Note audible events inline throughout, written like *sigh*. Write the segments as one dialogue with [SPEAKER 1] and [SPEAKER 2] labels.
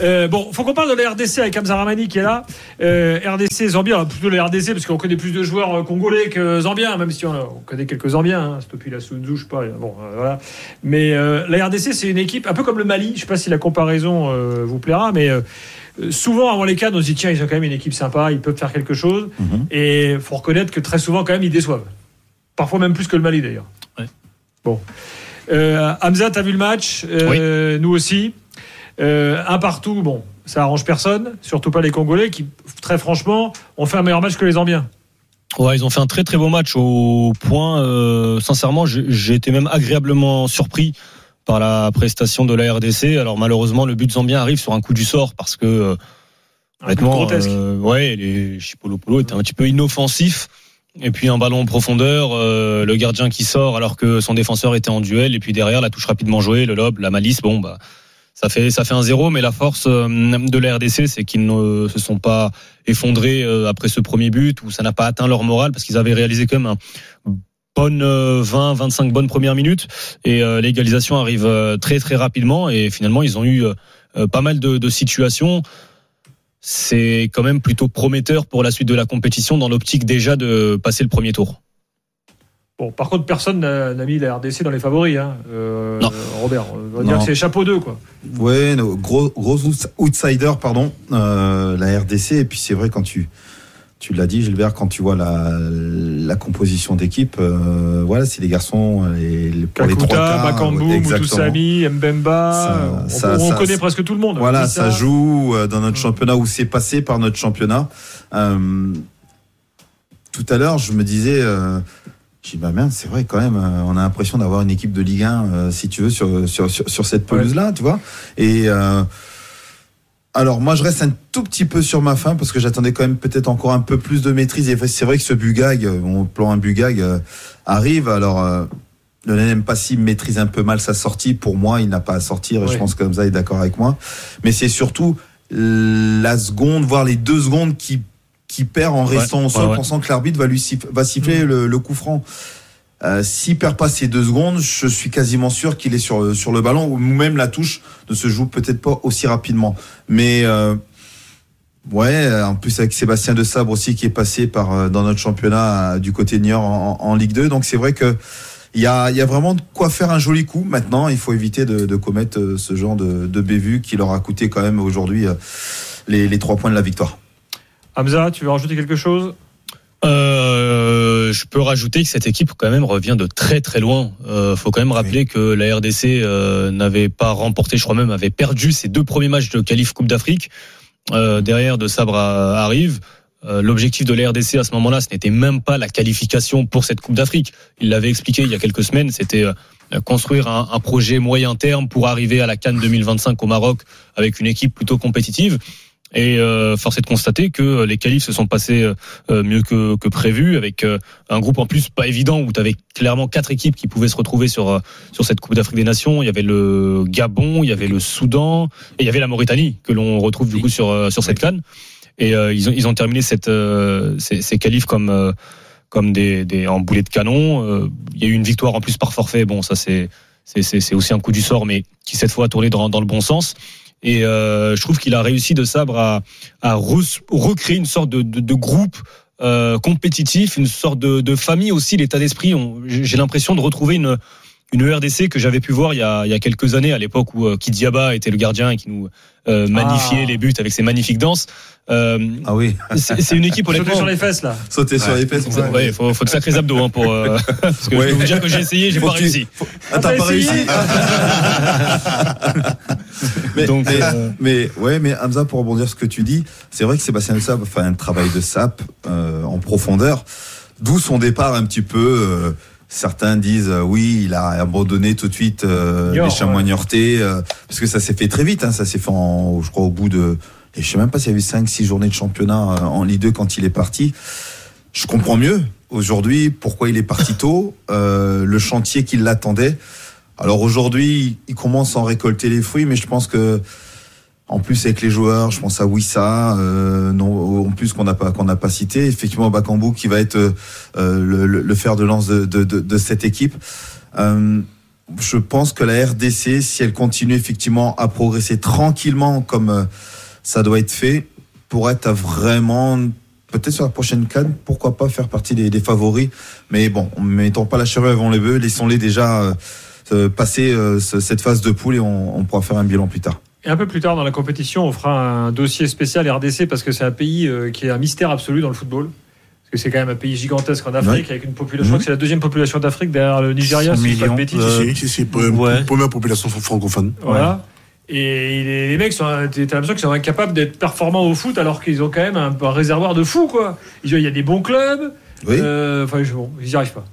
[SPEAKER 1] Euh, bon, faut qu'on parle de la RDC avec Hamza Ramani qui est là. Euh, RDC, Zambie, alors plutôt la RDC parce qu'on connaît plus de joueurs euh, congolais que zambiens, même si on, on connaît quelques zambiens. Hein, depuis la Sunzu, je sais pas. Bon, euh, voilà. Mais euh, la RDC, c'est une équipe un peu comme le Mali. Je sais pas si la comparaison euh, vous plaira, mais euh, souvent avant les cannes, on se dit tiens, ils ont quand même une équipe sympa, ils peuvent faire quelque chose.
[SPEAKER 2] Mhm.
[SPEAKER 1] Et faut reconnaître que très souvent, quand même, ils déçoivent. Parfois même plus que le Mali d'ailleurs.
[SPEAKER 3] Ouais.
[SPEAKER 1] Bon. Euh, Hamza, t'as vu le match? Euh, Nous aussi. Euh, un partout, bon, ça arrange personne, surtout pas les Congolais qui, très franchement, ont fait un meilleur match que les Zambiens.
[SPEAKER 3] Ouais, ils ont fait un très très beau match au point. euh, sincèrement, j'ai été même agréablement surpris par la prestation de la RDC. Alors malheureusement, le but zambien arrive sur un coup du sort parce que euh, honnêtement, euh, ouais, les Chipolopolo était un petit peu inoffensif. Et puis un ballon en profondeur, euh, le gardien qui sort alors que son défenseur était en duel. Et puis derrière, la touche rapidement jouée, le lob, la malice. Bon, bah, ça fait ça fait un zéro. Mais la force euh, de la RDC, c'est qu'ils ne se sont pas effondrés euh, après ce premier but où ça n'a pas atteint leur morale parce qu'ils avaient réalisé quand même un bonne 20 25 bonnes premières minutes et euh, l'égalisation arrive euh, très très rapidement et finalement ils ont eu euh, euh, pas mal de, de situations c'est quand même plutôt prometteur pour la suite de la compétition dans l'optique déjà de passer le premier tour.
[SPEAKER 1] Bon, par contre, personne n'a mis la RDC dans les favoris. Hein. Euh,
[SPEAKER 3] Non.
[SPEAKER 1] Robert, on va
[SPEAKER 2] Non.
[SPEAKER 1] dire que c'est chapeau 2, quoi.
[SPEAKER 2] Ouais, no, gros, gros outs- outsider, pardon, euh, la RDC. Et puis c'est vrai quand tu, tu l'as dit, Gilbert, quand tu vois la, la composition d'équipe, euh, voilà, c'est les garçons les, les- pour les trois
[SPEAKER 1] Kakuta, Bakambu. Moutousami, Mbemba.
[SPEAKER 2] Ça-
[SPEAKER 1] on
[SPEAKER 2] ça-
[SPEAKER 1] on
[SPEAKER 2] ça-
[SPEAKER 1] connaît presque tout le monde.
[SPEAKER 2] Voilà,
[SPEAKER 1] Issa.
[SPEAKER 2] ça joue euh, dans notre championnat ou c'est passé par notre championnat. Euh, tout à l'heure, je me disais, je dis bah merde, c'est vrai quand même, euh, on a l'impression d'avoir une équipe de Ligue 1, euh, si tu veux, sur sur sur, sur cette pelouse-là, tu vois. Et euh, alors moi, je reste un tout petit peu sur ma fin parce que j'attendais quand même peut-être encore un peu plus de maîtrise. Et c'est vrai que ce Bugag, euh, mon plan un Bugag arrive. Alors euh, le NM Passy maîtrise un peu mal sa sortie. Pour moi, il n'a pas à sortir. Et
[SPEAKER 1] Ouais.
[SPEAKER 2] je pense que Hamza est d'accord avec moi. Mais c'est surtout la seconde, voire les deux secondes qui qui perd en
[SPEAKER 3] Ouais,
[SPEAKER 2] restant au sol,
[SPEAKER 3] ouais, ouais.
[SPEAKER 2] pensant que l'arbitre va lui siffler, va siffler
[SPEAKER 1] Mhm.
[SPEAKER 2] le, le coup franc. Euh, S'il perd pas ces deux secondes, je suis quasiment sûr qu'il est sur sur le ballon ou même la touche ne se joue peut-être pas aussi rapidement. Mais euh, ouais, en plus avec Sébastien de Sabre aussi qui est passé par euh, dans notre championnat euh, du côté de Niort en, en Ligue 2, donc c'est vrai que il y a, il y a vraiment de quoi faire un joli coup. Maintenant, il faut éviter de, de commettre euh, ce genre de, de bévue qui leur a coûté quand même aujourd'hui euh, les, les trois points de la victoire.
[SPEAKER 1] Hamza, tu veux rajouter quelque chose?
[SPEAKER 3] Euh, je peux rajouter que cette équipe quand même revient de très très loin. Euh, faut quand même rappeler que la RDC euh, n'avait pas remporté, je crois même avait perdu ses deux premiers matchs de qualif Coupe d'Afrique. Euh, derrière de Sabre à- arrive. Euh, L'objectif de la RDC à ce moment-là, ce n'était même pas la qualification pour cette Coupe d'Afrique. Il l'avait expliqué il y a quelques semaines. C'était euh, construire un, un projet moyen terme pour arriver à la Cannes 2025 au Maroc avec une équipe plutôt compétitive. Et euh, force est de constater que les qualifs se sont passés euh, mieux que, que prévu, avec euh, un groupe en plus pas évident où tu avais clairement quatre équipes qui pouvaient se retrouver sur euh, sur cette Coupe d'Afrique des Nations. Il y avait le Gabon, il y avait le Soudan et il y avait la Mauritanie que l'on retrouve du coup sur euh, sur cette canne. Et euh, ils ont ils ont terminé cette euh, ces, ces qualifs comme euh, comme des, des en boulet de canon. Euh, il y a eu une victoire en plus par forfait. Bon, ça c'est c'est c'est c'est aussi un coup du sort, mais qui cette fois a tourné dans dans le bon sens. Et euh, je trouve qu'il a réussi de sabre à, à re- recréer une sorte de, de, de groupe euh, compétitif, une sorte de, de famille aussi, l'état d'esprit. J'ai l'impression de retrouver une, une RDC que j'avais pu voir il y, a, il y a quelques années, à l'époque où euh, Kidiaba était le gardien et qui nous euh, magnifiait
[SPEAKER 1] Ah.
[SPEAKER 3] les buts avec ses magnifiques danses. Euh,
[SPEAKER 2] Ah oui,
[SPEAKER 3] c'est c'est une équipe
[SPEAKER 1] Sauter
[SPEAKER 3] honnêtement.
[SPEAKER 1] sur les fesses, là.
[SPEAKER 2] sauter sur les fesses.
[SPEAKER 3] Ouais, ouais, faut, faut de sacrés abdos hein, pour. euh, *laughs* parce que
[SPEAKER 2] Ouais.
[SPEAKER 3] je peux vous dire que j'ai essayé, j'ai
[SPEAKER 2] Faut
[SPEAKER 3] pas
[SPEAKER 2] tu-
[SPEAKER 3] réussi.
[SPEAKER 2] Ah, t'as pas réussi *laughs* mais,
[SPEAKER 3] Donc,
[SPEAKER 2] mais,
[SPEAKER 3] euh,
[SPEAKER 2] mais, ouais, mais Hamza, pour rebondir sur ce que tu dis, c'est vrai que Sébastien Sap fait un travail de sap euh, en profondeur, d'où son départ un petit peu. Certains disent euh, oui, il a abandonné tout de suite euh, les chamois niortais, euh, parce que ça s'est fait très vite. Hein, ça s'est fait, en, je crois, au bout de, et je sais même pas s'il y avait 5-6 journées de championnat euh, en Ligue 2 quand il est parti. Je comprends mieux aujourd'hui pourquoi il est parti tôt, euh, le chantier qui l'attendait. Alors aujourd'hui, il commence à en récolter les fruits, mais je pense que en plus avec les joueurs, je pense à Wissa, euh, non, en plus qu'on n'a pas qu'on n'a pas cité, effectivement Bakambu qui va être euh, le, le- le fer de lance de, de, de, de cette équipe. Euh, je pense que la RDC, si elle continue effectivement à progresser tranquillement comme euh, ça doit être fait, pourrait être vraiment peut-être sur la prochaine canne, pourquoi pas faire partie des, des favoris. Mais bon, mettons pas la charrue avant les bœufs, laissons-les déjà euh, euh, passer euh, ce- cette phase de poule et on, on pourra faire un bilan plus tard.
[SPEAKER 1] Et un peu plus tard dans la compétition, on fera un dossier spécial RDC parce que c'est un pays euh, qui est un mystère absolu dans le football. Parce que c'est quand même un pays gigantesque en Afrique avec une population. Je crois que c'est la deuxième population d'Afrique derrière le Nigeria,
[SPEAKER 4] 100
[SPEAKER 1] si je dis pas de
[SPEAKER 4] millions.
[SPEAKER 1] bêtises.
[SPEAKER 4] Euh,
[SPEAKER 5] si, pour-
[SPEAKER 4] ouais.
[SPEAKER 5] première population francophone.
[SPEAKER 1] Voilà. Et les, les mecs, sont- t'as l'impression qu'ils sont incapables d'être performants au foot alors qu'ils ont quand même un, un réservoir de fous, quoi. Il y a des bons clubs.
[SPEAKER 2] Oui.
[SPEAKER 1] euh, Enfin, bon, ils n'y arrivent pas.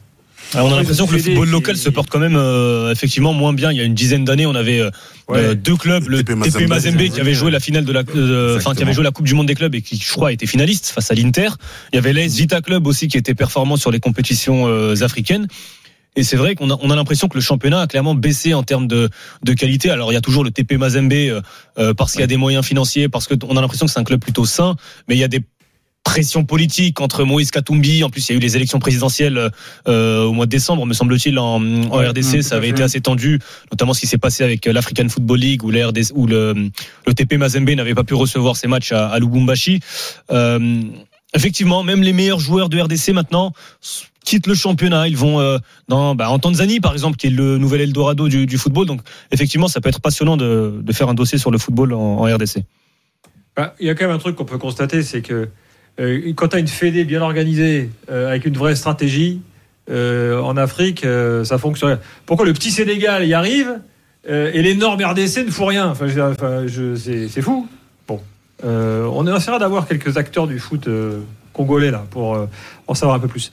[SPEAKER 3] Alors, on a l'impression que le football
[SPEAKER 1] des-
[SPEAKER 3] local se porte quand même euh, effectivement moins bien. Il y a une dizaine d'années, on avait euh,
[SPEAKER 1] Ouais.
[SPEAKER 3] euh, deux clubs, le
[SPEAKER 5] TP
[SPEAKER 3] TP
[SPEAKER 5] Mazembe,
[SPEAKER 3] Mazembe qui avait joué la finale de la, euh, enfin qui avait joué la Coupe du Monde des clubs et qui, je crois, était finaliste face à l'Inter. Il y avait l'AS Vita Club aussi qui était performant sur les compétitions euh, africaines. Et c'est vrai qu'on a, on a l'impression que le championnat a clairement baissé en termes de, de qualité. Alors il y a toujours le TP Mazembe euh, parce qu'il y a des moyens financiers, parce qu'on a l'impression que c'est un club plutôt sain, mais il y a des pressions politiques entre Moïse Katumbi. En plus, il y a eu les élections présidentielles euh, au mois de décembre, me semble-t-il, en, RDC.
[SPEAKER 1] tout
[SPEAKER 3] ça avait été assez tendu, notamment ce qui s'est passé avec l'African Football League où, RDC, où le, le TP Mazembe n'avait pas pu recevoir ses matchs à, à Lubumbashi. Euh, effectivement, même les meilleurs joueurs de RDC maintenant quittent le championnat. Ils vont euh, dans, bah, en Tanzanie, par exemple, qui est le nouvel Eldorado du, du football. Donc, effectivement, ça peut être passionnant de, de faire un dossier sur le football en, en RDC.
[SPEAKER 1] Bah, Il y a quand même un truc qu'on peut constater, c'est que euh, quand tu as une fédé bien organisée, euh, avec une vraie stratégie, euh, en Afrique, ça fonctionne. Pourquoi le petit Sénégal y arrive et l'énorme RDC ne fout rien? Enfin, c'est, fou. Bon, on essaiera d'avoir quelques acteurs du foot congolais là pour en savoir un peu plus.